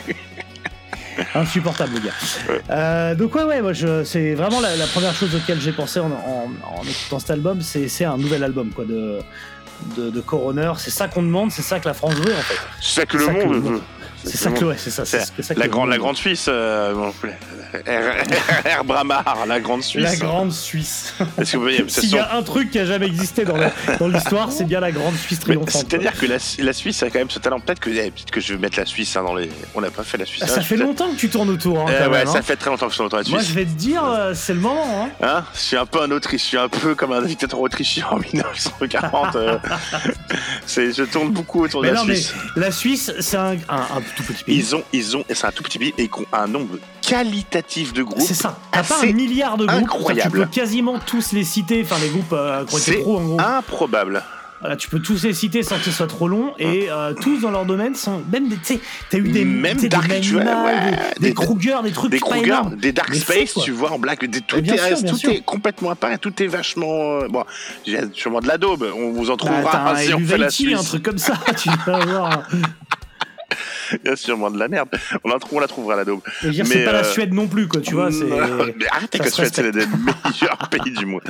Insupportable, le gars. Ouais. Euh, donc, ouais, ouais, moi, c'est vraiment la, la première chose auquel j'ai pensé en, en, en écoutant cet album, c'est, c'est un nouvel album, quoi, de, de, de Coroner. C'est ça qu'on demande, c'est ça que la France veut, en fait. C'est ça que le ça que monde veut. C'est ça ouais, c'est ça. c'est ça la, grande, la grande Suisse, euh, bon, [LAUGHS] Air Bramar, la grande Suisse. La grande Suisse. Est-ce que vous voyez, [LAUGHS] ça S'il y a un truc qui a jamais existé dans l'histoire, c'est bien la grande Suisse Mais triomphante. C'est-à-dire que la, la Suisse a quand même ce talent. Peut-être que, eh, peut-être que je vais mettre la Suisse hein, dans les. On n'a pas fait la Suisse. Ah, hein, ça je fait longtemps que tu tournes autour, hein, Eh ouais, même, ça hein. fait très longtemps que je suis dans la Suisse. Moi, je vais te dire, euh, c'est le moment. Hein. Hein je suis un peu un Autriche, je suis un peu comme un dictateur autrichien en [LAUGHS] 1940. euh, je tourne beaucoup autour Mais de la non, mais Suisse. la Suisse, c'est un, un- un tout petit pays. Ils ont, ils ont, c'est un tout petit pays et ils ont un nombre qualitatif de groupes. C'est ça. T'as pas un milliard de groupes. incroyable. Tu peux quasiment tous les citer. Enfin, les groupes euh, C'est pro, en gros. improbable. Voilà, tu peux tous les citer sans que ce soit trop long. Et euh, tous dans leur domaine sont. Même des. Tu sais, t'as eu des. Même Dark, des tu vois, Manimal, ouais, des, des- des Kruger, des trucs Des Kruger, énormes. des Dark Space, tu vois, en black, des- tout, bien est, sûr, bien tout sûr. est complètement à part, tout est vachement. euh, bon, a sûrement de la daube, on vous en Bah, trouvera [LAUGHS] un si on fait la Helvetii, un Suisse. truc comme ça. [LAUGHS] tu vas voir. Il y a sûrement de la merde. On, la, on la trouvera la daube. Dire, Mais, c'est pas la euh, Suède non plus, quoi. Tu vois, c'est. [LAUGHS] mais arrêtez que se Suède, c'est le meilleur [LAUGHS] pays du monde.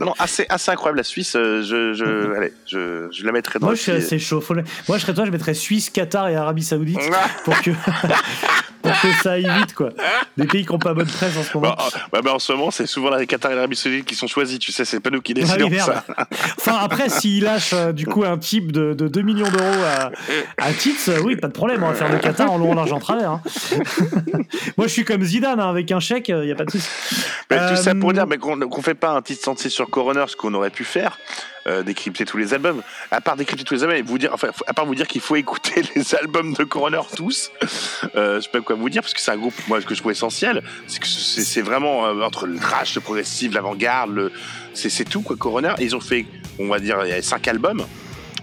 Non, non, assez, assez incroyable la Suisse. euh, Je, je, [LAUGHS] allez, je, je la mettrai dans Moi, le je suis assez chaud. Faut Moi, je serais toi, je mettrais Suisse, Qatar et Arabie Saoudite pour que, pour que ça aille vite, quoi. Des pays qui n'ont pas bonne presse en ce moment. Bah, euh, bah, bah, en ce moment, c'est souvent les Qatar et l'Arabie Saoudite qui sont choisis. Tu sais, c'est pas nous qui Ah décidons ça. [LAUGHS] Enfin, après, s'il lâche euh, du coup un type de, de 2 millions d'euros à, à Tits, euh, oui, pas de problème, on va faire de Qatar en long, en large, en travers. hein. [LAUGHS] Moi, je suis comme Zidane, hein, avec un chèque, il n'y a pas de souci. Mais tout ça pour dire mais qu'on qu'on fait pas un titre senti sur Coroner, ce qu'on aurait pu faire, euh, décrypter tous les albums. À part décrypter tous les albums et vous dire, enfin, à part vous dire qu'il faut écouter [LAUGHS] les albums de Coroner tous, euh, je sais pas quoi vous dire parce que c'est un groupe moi que je trouve essentiel. C'est que c'est vraiment euh, entre le trash, le progressif, l'avant-garde, le... c'est tout quoi. Coroner, Et ils ont fait, on va dire, il y a cinq albums.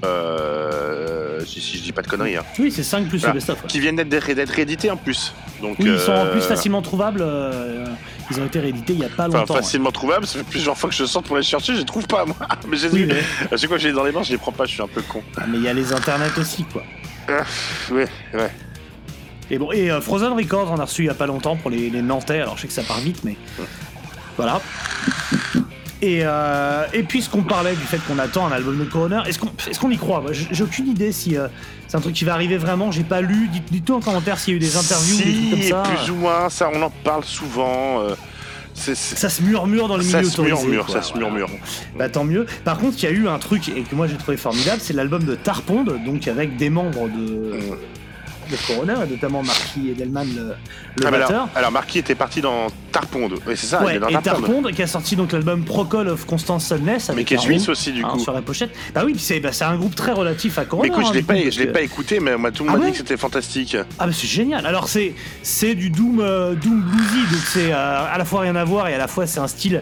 Euh, si, si je dis pas de conneries, hein, Oui, c'est 5 plus Voilà. le best-of. ouais. qui viennent d'être réédités en plus. Donc, Oui, ils sont en euh, plus facilement trouvables. euh, ils ont été réédités il n'y a pas Enfin, longtemps. ouais. facilement trouvables, ça fait plusieurs fois que je sors pour les chercher, je les trouve pas moi. [LAUGHS] Mais je les ai Oui, mais À chaque fois que je les ai dans les mains, je les prends pas, je suis un peu con. ah, mais il y a les internets aussi, quoi. Ah, ouais, ouais. Et bon, et euh, Frozen Records, on a reçu il y a pas longtemps pour les, les Nantais. Alors je sais que ça part vite, mais voilà. Et, euh, et puisqu'on parlait du fait qu'on attend un album de Coroner, est-ce qu'on est qu'on y croit? J'ai aucune idée si euh, c'est un truc qui va arriver vraiment. J'ai pas lu. Dites- Dites-nous en commentaire s'il y a eu des interviews ou des trucs comme Si, ça. plus ou moins, ça, on en parle souvent. euh, Ça se murmure dans le Ça milieu se autorisé. murmure, quoi, ça se murmure. Bah tant mieux. Par contre, il y a eu un truc et que moi j'ai trouvé formidable, c'est l'album de Tarponde, donc avec des membres de, Mm. De Coroner, et notamment Marquis Edelman, le, le Ah, mais batteur. alors, alors, Marquis était parti dans Tarponde. Oui, c'est ça, il est dans et Tarponde. Tarponde qui a sorti donc l'album Procol of Constance Sadness Mais avec qui est suisse aussi, du hein, coup. sur la pochette. Bah oui, c'est bah, c'est un groupe très relatif à Coroner. Mais écoute, hein, je l'ai du pas, je l'ai que- pas écouté, mais moi, tout le Ah monde m'a ouais dit que c'était fantastique. Ah bah c'est génial. Alors c'est du doom euh, doom bluesy, donc c'est euh, à la fois rien à voir et à la fois c'est un style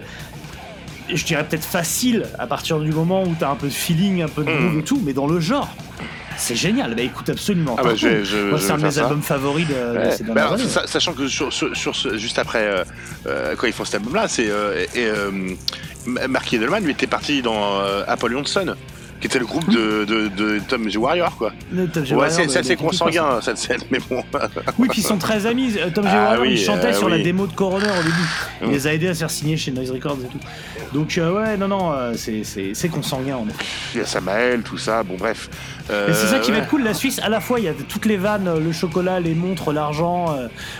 je dirais peut-être facile à partir du moment où t'as un peu de feeling, un peu de groove et tout, mais dans le genre. C'est génial, bah écoute absolument. Ah bah, je je- Moi c'est un de mes ça. albums favoris de, ces Bah alors, sa- sachant que sur, sur, sur ce- juste après, euh, euh, quand ils font cet album-là, c'est euh, euh, Mark Edelman lui était parti dans euh, Apollyon Sun, qui était le groupe de, de, de Tom G. Warrior, quoi. Le Tom G. Ouais, Warrior c'est assez consanguin cette scène, mais bon. [LAUGHS] Oui, puis ils sont très amis. Euh, Tom G. Ah Warrior, oui, il chantait euh, sur la démo de Coroner au début. Il les a aidés à se faire signer chez Noise Records et tout. Donc, euh, ouais, non, non, c'est- consanguin en effet. Il y a Samael, tout ça, bon bref. Euh, Et c'est ça qui va être cool, la Suisse, à la fois il y a toutes les vannes, le chocolat, les montres, l'argent,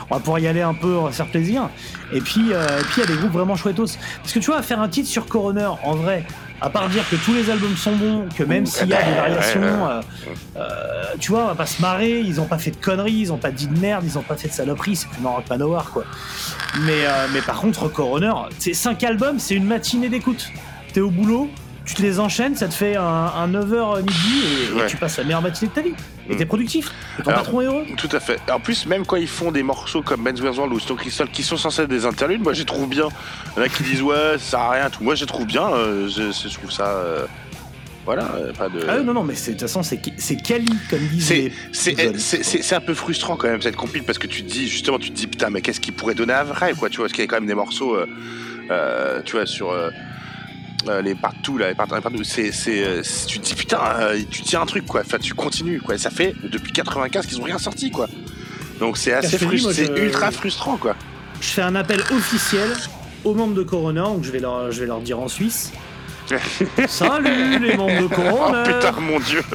on va pouvoir y aller un peu, on va se faire plaisir. Et puis et puis il y a des groupes vraiment chouettos. Parce que tu vois, faire un titre sur Coroner, en vrai, à part dire que tous les albums sont bons, que même s'il y a des variations, euh, euh, tu vois, on va pas se marrer, ils ont pas fait de conneries, ils ont pas dit de merde, ils ont pas fait de saloperies, c'est plus marrant que Manowar, quoi. Mais, euh, mais par contre, Coroner, c'est 5 albums, c'est une matinée d'écoute. T'es au boulot, tu te les enchaînes, ça te fait un, un 9h midi et, et tu passes la meilleure matinée de ta vie. Et Mm. t'es productif, et ton Alors, patron est heureux. Tout à fait. En plus, même quand ils font des morceaux comme Ben's World ou Stone Crystal qui sont censés être des interludes, moi je trouve bien. Il y en a qui disent ouais, ça sert à rien, tout. Moi je trouve bien, euh, je, je trouve ça. euh, voilà, euh, pas de. Ah non, non, mais de toute façon, c'est Cali, comme disent C'est- un peu frustrant quand même cette compile parce que tu te dis justement tu te dis putain mais qu'est-ce qu'il pourrait donner à vrai quoi tu vois parce qu'il y a quand même des morceaux euh, tu vois sur euh, les partout là les partout, partout, c'est c'est euh, c'est- tu te dis putain euh, tu tiens un truc quoi. Enfin tu continues quoi. Ça fait depuis 95 qu'ils ont rien sorti quoi. Donc c'est assez je te dis, frust- moi, c'est je- ultra frustrant quoi. Je fais un appel officiel aux membres de Coroner, donc je vais leur, je vais leur dire en Suisse. [LAUGHS] Salut les membres de oh Coroner putain mon dieu. [LAUGHS]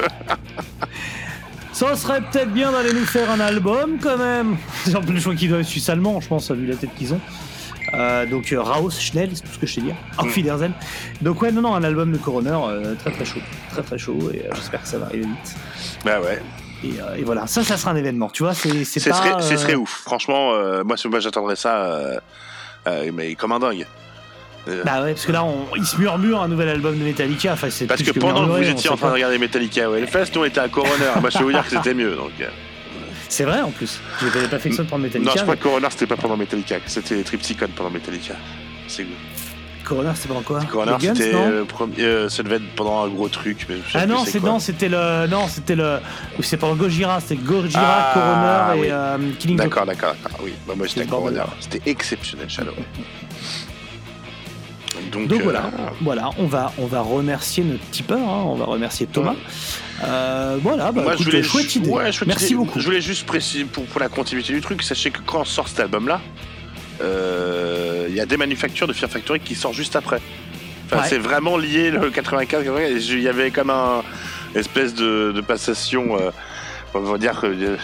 Ça serait peut-être bien d'aller nous faire un album quand même. En plus, je crois qu'ils doivent être suisse allemand, je pense, vu la tête qu'ils ont. Euh, donc euh, Raus, Schnell, c'est tout ce que je sais dire. Auf Mm. Wiedersehen. Donc ouais, non, non, un album de Coroner, euh, très très chaud. Très très chaud, et euh, j'espère que ça va arriver vite. bah ouais Et, et voilà, ça, ça sera un événement, tu vois, c'est c'est ce pas... serait, ce serait ouf franchement moi, moi j'attendrais ça mais comme un dingue Bah ouais, parce que là, on, il se murmure un nouvel album de Metallica, enfin c'est Parce que pendant que vous étiez en train de regarder Metallica au Hellfest, nous on était à Coroner. Moi je peux vous dire que c'était mieux. Donc. C'est vrai en plus, je n'avais pas fait de prendre Metallica. Non, je crois mais que Coroner c'était pas pendant Metallica, c'était Triptychon pendant Metallica. C'est good. Coroner, c'était pendant quoi? Guns, c'était. euh, premier- euh, ça devait être pendant un gros truc. Mais Ah non, c'est non, c'était le non, c'était le c'est pendant Gojira, c'était Gojira, Ah, Coroner et euh, Killing. D'accord, d'accord, d'accord. Oui, bah, moi j'étais le. Coroner. C'était exceptionnel, Shadow. [LAUGHS] Donc, Donc euh, voilà, voilà, on va on va remercier notre tipeur, hein, on va remercier Thomas. Euh, voilà, bah Moi, écoute, je voulais chouette idée. ouais, chouette Merci idée. beaucoup. Je voulais juste préciser pour, pour la continuité du truc, sachez que quand sort cet album-là, euh, il y a des manufactures de Fear Factory qui sortent juste après. Enfin, Ouais. c'est vraiment lié le 95. 95, et Il y avait comme un espèce de, de passation. euh, on va dire que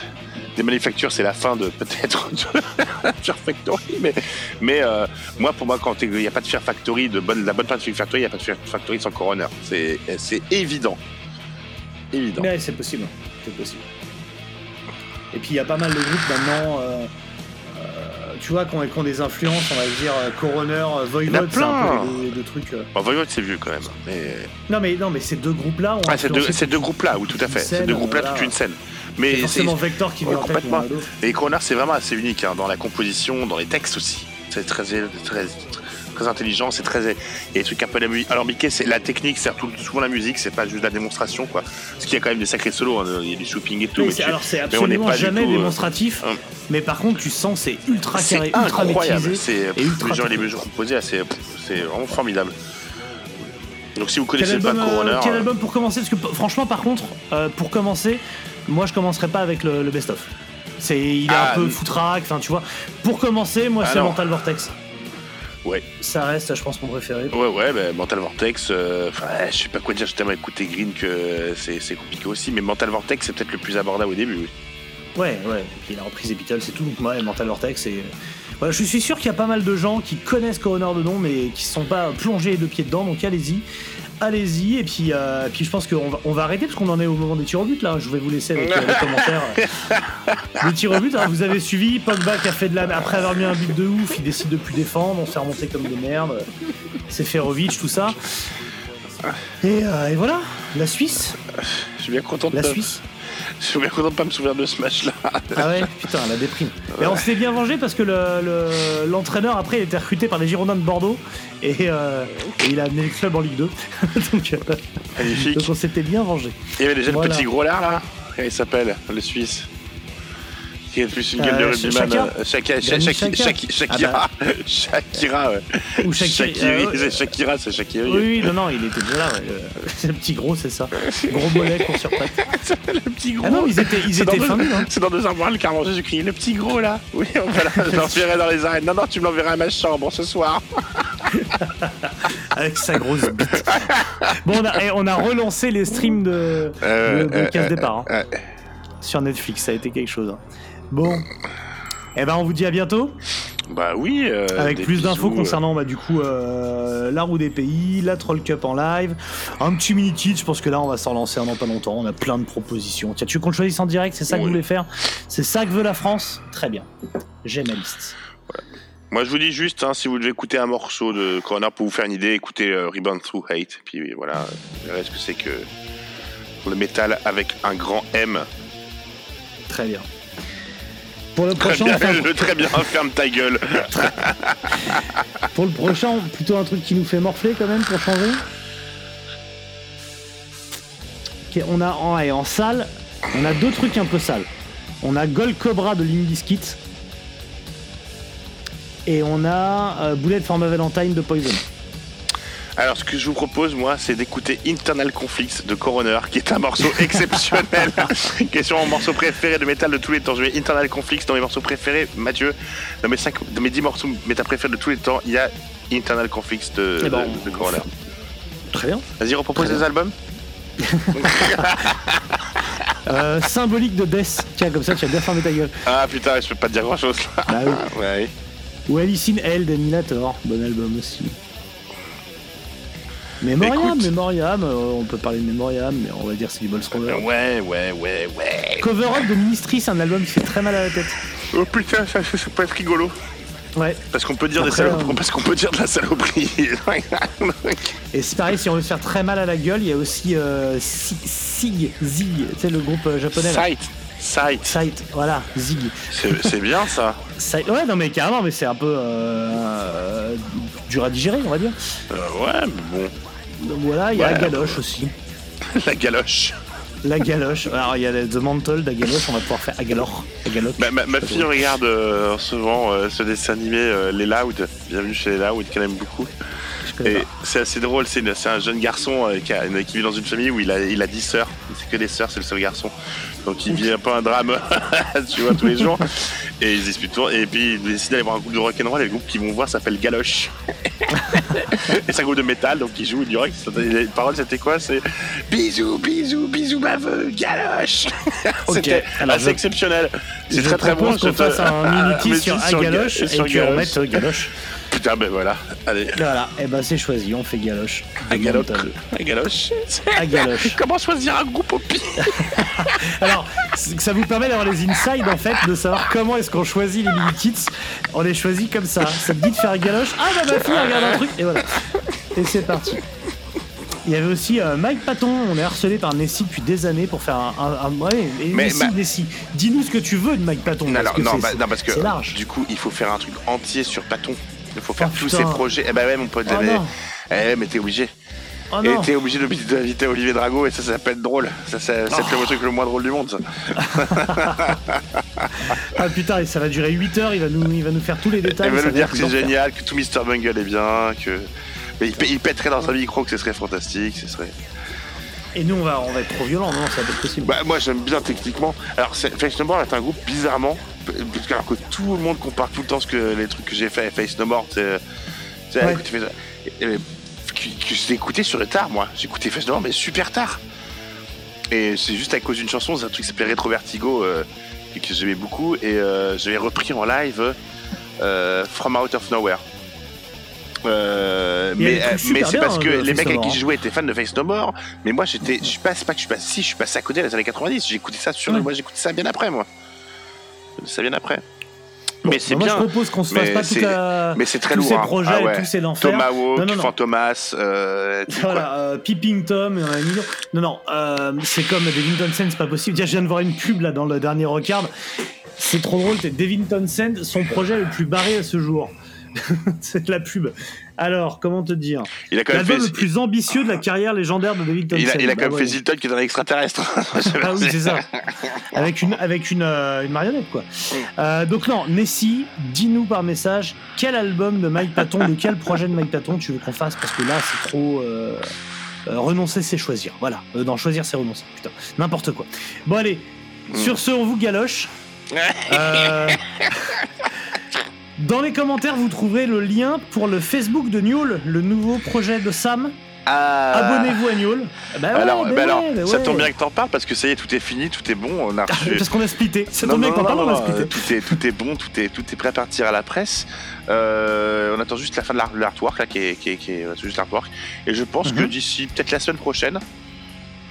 des manufactures, c'est la fin de peut-être [LAUGHS] Fear Factory, mais mais euh, moi pour moi quand il n'y a pas de Fear Factory, de bonne, la bonne fin de Fear Factory, il n'y a pas de Fear Factory sans Coroner. C'est c'est évident, évident. Mais c'est possible, c'est possible. Et puis il y a pas mal de groupes maintenant, euh, euh, tu vois, qui ont, qui ont des influences, on va dire Coroner, Il y en a Voivod, c'est un plein. peu des, des trucs. Bon, Voivod, c'est vieux quand même. Mais... Non mais non mais ces deux groupes-là ont Ah, ces deux, ces deux groupes-là, oui, tout à fait. Ces deux groupes-là, toute une scène. Mais c'est. forcément Vector qui Ouais, vient il y en complètement. d'autres. Et Coroner, c'est vraiment assez unique hein, dans la composition, dans les textes aussi. C'est très, très, très, très intelligent, c'est très. Il y a des trucs un peu alambiqués, c'est la technique, c'est souvent la musique, c'est pas juste la démonstration, quoi. Parce qu'il y a quand même des sacrés solos, hein, il y a du swooping et tout. Oui, mais tu- alors c'est on n'est absolument jamais tout, euh, démonstratif, hum. mais par contre tu sens c'est ultra carré, C'est ultra incroyable. C'est les gens et les mesures composées, c'est vraiment formidable. Donc si vous connaissez pas album, euh, Coroner, quel euh, album pour commencer? Parce que franchement, par contre, euh, pour commencer, moi je commencerai pas avec le, le best-of. C'est, il est Ah, un peu n- foutraque, enfin tu vois. Pour commencer, moi Ah, c'est non. Mental Vortex. Ouais. Ça reste, je pense, mon préféré. Ouais, ouais, bah, Mental Vortex, euh, enfin, je sais pas quoi dire, j'ai tellement écouté Green que c'est compliqué aussi, mais Mental Vortex, c'est peut-être le plus abordable au début, oui. Ouais, ouais. Et puis il a repris les Beatles, c'est tout. Donc moi, Mental Vortex, et voilà, je suis sûr qu'il y a pas mal de gens qui connaissent Coroner de nom, mais qui sont pas plongés les deux pieds dedans. Donc allez-y, allez-y. Et puis, euh, puis je pense qu'on va, on va arrêter parce qu'on en est au moment des tirs au but là. Je vais vous laisser avec euh, les commentaires. [LAUGHS] Les tirs au but, hein, vous avez suivi. Pogba qui a fait de la. Après avoir mis un but de ouf, il décide de plus défendre. On se fait remonter comme des merdes. C'est Ferovic, tout ça. Et, euh, et voilà, la Suisse. Je suis bien content de La Suisse. Je suis bien content de pas me souvenir de ce match-là. Ah ouais, putain, la déprime. Et on s'était bien vengé parce que le- le- l'entraîneur, après, il était recruté par les Girondins de Bordeaux et, euh, et il a amené le club en Ligue 2. [LAUGHS] donc, euh, Magnifique. donc on s'était bien vengé. Il y avait déjà Voilà. le petit gros lard, là. Il s'appelle, le Suisse? Qui a plus une gueule de rugbyman. Shakira. Shakira, ouais. Ou. Shakiri, euh, c'est Shakira, c'est Shakiri. Oui, non, non, il était déjà là. ouais. Euh, [LAUGHS] C'est le petit gros, c'est ça. Gros mollet, court sur patte. [LAUGHS] le petit gros. Ah non, ils étaient, ils C'est dans étaient hein. [LAUGHS] C'est dans deux armoires, le car j'ai crié le petit gros là. Oui, voilà, je l'enverrai dans les arènes. Non, non, tu me l'enverras à ma chambre ce soir. avec sa grosse bite. Bon, on a, eh, on a relancé les streams de, Euh, de, de euh, Casse euh, Départ hein, sur Netflix. Ça a été quelque chose. hein. Bon. Eh ben, on vous dit à bientôt. Bah oui. euh, Avec plus d'infos euh, concernant bah, du coup euh, la roue des pays, la Troll Cup en live, un petit mini kit, je pense que là on va s'en lancer dans pas longtemps, on a plein de propositions. Tiens, tu veux qu'on choisisse en direct, c'est ça que vous voulez faire? C'est ça que veut la France? Très bien. J'aime la liste. Moi, je vous dis juste, hein, si vous devez écouter un morceau de Corner pour vous faire une idée, écoutez euh, Through Hate. Puis voilà, verrez ce que c'est que le métal avec un grand M. Très bien. Pour le Très prochain, bien, enfin, [LAUGHS] le très bien, ferme ta gueule. [LAUGHS] pour le prochain, plutôt un truc qui nous fait morfler quand même pour changer. Ok, on a en, en salle, on a deux trucs un peu sales. On a Gold Cobra de Limp Bizkit. Et on a euh, Bullet for My Valentine de Poison. Alors, ce que je vous propose, moi, c'est d'écouter Internal Conflicts de Coroner, qui est un morceau [LAUGHS] exceptionnel, [LAUGHS] qui est sur mon morceau préféré de métal de tous les temps. Je mets Internal Conflicts dans mes morceaux préférés. Mathieu, dans mes, dans mes 10 morceaux métal préférés de tous les temps, il y a Internal Conflicts de, Eh ben, de- Coroner. Très bien. Vas-y, repropose Très des albums. [LAUGHS] Euh, symbolique de Death. Tiens, comme ça, tu as bien fermé ta gueule. Ah putain, je peux pas te dire grand chose là. Bah oui. Ouais. Ou Alice in Hell d'Animator. Bon album aussi. Memoriam, Écoute. Memoriam. euh, on peut parler de Memoriam, mais on va dire c'est du Bols Rover. Ouais, ouais, ouais, ouais. Cover Up de Ministry, c'est un album qui fait très mal à la tête. Oh putain, ça, ça, ça peut être rigolo. Ouais. Parce qu'on peut dire des salopes- euh, parce qu'on peut dire de la saloperie. [LAUGHS] Et c'est pareil, si on veut se faire très mal à la gueule, il y a aussi euh, Si- Sig, Zig, tu sais, le groupe euh, japonais. là. Sight, sight. Sight, voilà, Zig. C'est c'est bien ça. [LAUGHS] Sight- Ouais, non mais carrément, mais c'est un peu euh, euh, dur à digérer, on va dire. Euh, ouais, mais Donc voilà, il y a Ouais. la galoche aussi. [LAUGHS] La galoche. La galoche. Alors il y a The Mantle, la galoche, on va pouvoir faire Agalor. Agaloc. Ma, ma, ma fille regarde euh, en ce moment euh, ce dessin animé euh, Les Loud. Bienvenue chez Les Loud, qu'elle aime beaucoup. Je connais Et pas. c'est assez drôle, c'est un jeune garçon euh, qui, a- qui vit dans une famille où il a, il a 10 sœurs. C'est que des sœurs, c'est le seul garçon. Donc il vit un peu un drame, [LAUGHS] tu vois, tous les jours. Et ils disputent toujours. Et puis il décide d'aller voir un groupe de rock'n'roll et le groupe qu'ils vont voir s'appelle Galoche. [LAUGHS] et c'est un groupe de métal, donc ils jouent du rock. Les paroles c'était quoi? C'est bisous, bisous, bisous baveux, Galoche. [LAUGHS] C'était assez je- exceptionnel. C'est très très bon. je te- fasse un Mais sur si, Agaloche Ga- et sur qu'on Galoche. mette euh, Galoche. Putain, ben voilà. Allez, Voilà, et ben c'est choisi, on fait Galoche. à Galoche. À Galoche. À Galoche. [LAUGHS] Comment choisir un groupe au pire [LAUGHS] Alors, ça vous permet d'avoir les insides en fait, de savoir comment est-ce qu'on choisit les mini kits. On les choisit comme ça. Ça te dit de faire Galoche. Ah bah ma fille regarde un truc et voilà. Et c'est parti. Il y avait aussi euh, Mike Patton, on est harcelé par Nessie depuis des années pour faire un. un, un- ouais, Mais Nessie, Nessie, dis-nous ce que tu veux de Mike Patton. non, parce alors, que non, bah, parce que large. du coup, il faut faire un truc entier sur Paton. Il faut faire Oh, tous ces projets. Eh ben ouais, mon pote, Oh. Eh, mais t'es obligé. Oh et t'es obligé d'inviter Olivier Drago et ça, ça peut être drôle. Ça, ça- c'est le truc le moins drôle du monde, ça. [LAUGHS] Ah putain, et ça va durer 8 heures, il va nous, il va nous faire tous les détails. Il va nous dire que c'est génial, que tout Mr. Bungle est bien, que. Mais il, pè- il pèterait dans un micro que ce serait fantastique, ce serait. Et nous, on va, on va être trop violents, non, ça va être possible. Bah, moi j'aime bien techniquement. Alors No More est un groupe bizarrement, alors que tout le monde compare tout le temps ce que les trucs que j'ai fait Face No More, c'est. Ouais. que, que j'ai écouté sur le tard moi. J'ai écouté Face No More mais super tard. Et c'est juste à cause d'une chanson, c'est un truc qui s'appelait Retro Vertigo euh, et que j'aimais beaucoup et euh, j'avais repris en live euh, From Out of Nowhere. Euh, mais euh, mais c'est parce que les mecs avec qui je jouais étaient fans de Face No More, mais moi j'étais, je suis pas, que je suis pas, si je suis passé à côté des années 90, j'ai écouté ça sur, Ouais. moi j'écoutais ça bien après moi, ça bien après. Bon, mais c'est bah, moi, bien, je propose qu'on se fasse mais pas toute la. mais c'est très tous lourd. ces hein. projets, Ah ouais. tous ces l'enfer. Tomahawk, Non, non, non. Fantomas, euh. [LAUGHS] Voilà, euh, Peeping Tom. Non, non, euh, c'est comme Devin Townsend, c'est pas possible. Tiens, je viens de voir une pub là dans le dernier Rockard. C'est trop drôle, c'est Devin Townsend, son projet le plus barré à ce jour. [LAUGHS] c'est de la pub. Alors, comment te dire? Il a quand même fait, L'album le plus ambitieux de la carrière légendaire de Devin Townsend. il a, il a Bah quand même ouais. fait Zilton qui est un extraterrestre. [LAUGHS] Ah oui, c'est ça. Avec une, avec une, euh, une marionnette, quoi. Euh, donc, non, Nessie, dis-nous par message quel album de Mike Patton, de quel projet de Mike Patton tu veux qu'on fasse? Parce que là, c'est trop. euh, renoncer, c'est choisir. Voilà. Non, choisir, c'est renoncer. Putain, n'importe quoi. Bon, allez. Sur ce, on vous galoche. [LAUGHS] Euh, Dans les commentaires, vous trouverez le lien pour le Facebook de Newell, le nouveau projet de Sam. Ah. Abonnez-vous à Niol. Bah ouais, alors, bah bah ouais, alors bah ça ouais. tombe bien que t'en parles parce que ça y est, tout est fini, tout est bon. On a reçu. Parce qu'on a splitté. Ça tombe bien on non, a splitté. tout est, tout est bon, tout est, tout est prêt à partir à la presse. Euh, on attend juste la fin de l'art- l'artwork, là, qui est, qui est, qui est- c'est juste l'artwork. Et je pense que Mhm. d'ici peut-être la semaine prochaine,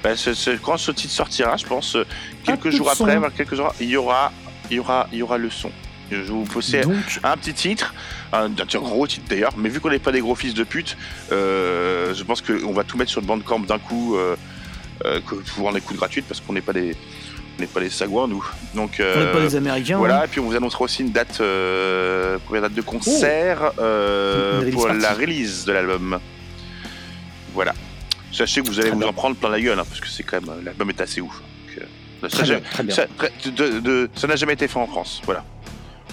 bah, ce, ce- quand ce titre sortira, je pense, euh, quelques jours après, quelques jours, il y aura, il y aura, il y aura le son. Je vais vous poster Donc, un petit titre, un, un gros titre d'ailleurs, mais vu qu'on n'est pas des gros fils de pute, euh, je pense qu'on va tout mettre sur le Bandcamp d'un coup, euh, euh, pour en écoute gratuite, parce qu'on n'est pas des, on n'est pas des sagouins nous. Donc on n'est pas euh, des Américains. voilà, hein. et puis on vous annoncera aussi une date, euh, première date de concert euh, release pour la release de l'album. Voilà. Sachez que vous allez Très vous bien. en prendre plein la gueule, hein, parce que c'est quand même l'album est assez ouf. Donc, euh, ça n'a jamais été fait en France. Voilà.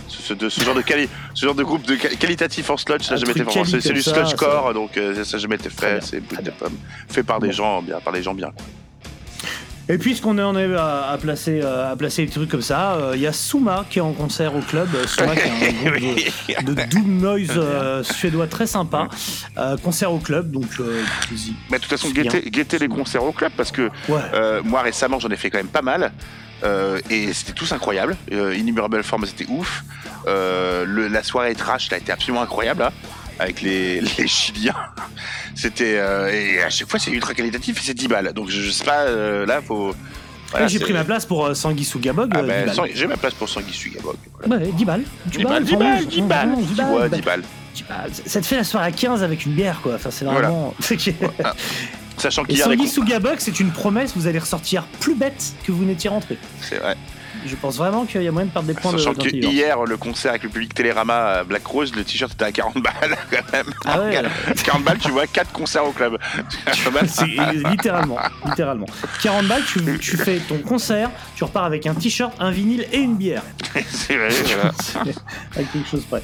Ce, ce- de- ce genre de quali- ce genre de groupe de qualitatif en sludge, ça n'a jamais été fait. C'est du comme ça, sludgecore, donc euh, ça n'a jamais été fait. C'est fait par des gens bien, par des gens bien. Et puisqu'on en est à, à placer, euh, à placer des trucs comme ça, euh, il y a Suma qui est en concert au club. Suma qui est un [LAUGHS] groupe de, de doom noise euh, suédois très sympa. Euh, concert au club, donc. Mais de toute façon, guettez, guettez les concerts au club parce que Ouais. Moi récemment j'en ai fait quand même pas mal euh, et c'était tous incroyables. Euh, Innumerable Form c'était ouf. Euh, le- la soirée trash elle a été absolument incroyable hein, avec les, [LAUGHS] les Chiliens. C'était euh, et à chaque fois c'est ultra qualitatif et c'est 10 balles. Donc je, je sais pas euh, là faut. voilà, j'ai pris ma place pour euh, Sanguissou Gabog. Ah ben, 10 balles. sans- j'ai ma place pour Sanguy Sugabog. Voilà. Ouais, 10 balles. 10 balles, 10 balles, 10 balles, 10 balles, 10 balles. 10 balles. Ça te fait la soirée à 15 avec une bière, quoi. Enfin, c'est vraiment. que- Sachant qu'il y a des Sanguissou Gabog, c'est une promesse, vous allez ressortir plus bête que vous n'étiez rentré. c'est vrai. Je pense vraiment qu'il y a moyen de perdre des points de Sachant que d'intelligence. hier le concert avec le public Télérama à Black Rose, le t-shirt était à 40 balles [LAUGHS] quand même. Ah ouais. 40 balles, tu vois 4 concerts au club. [LAUGHS] C'est littéralement, littéralement. 40 balles, tu, tu fais ton concert, tu repars avec un t-shirt, un vinyle et une bière. [LAUGHS] c'est vrai, avec quelque chose près.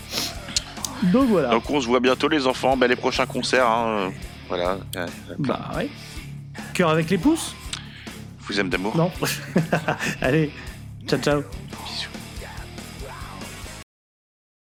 Donc voilà. Donc on se voit bientôt les enfants, ben, les prochains concerts. hein, euh, voilà, Ouais. Bah ouais. Cœur avec les pouces? Je vous aime d'amour. Non. [LAUGHS] Allez, ciao ciao. Bisous.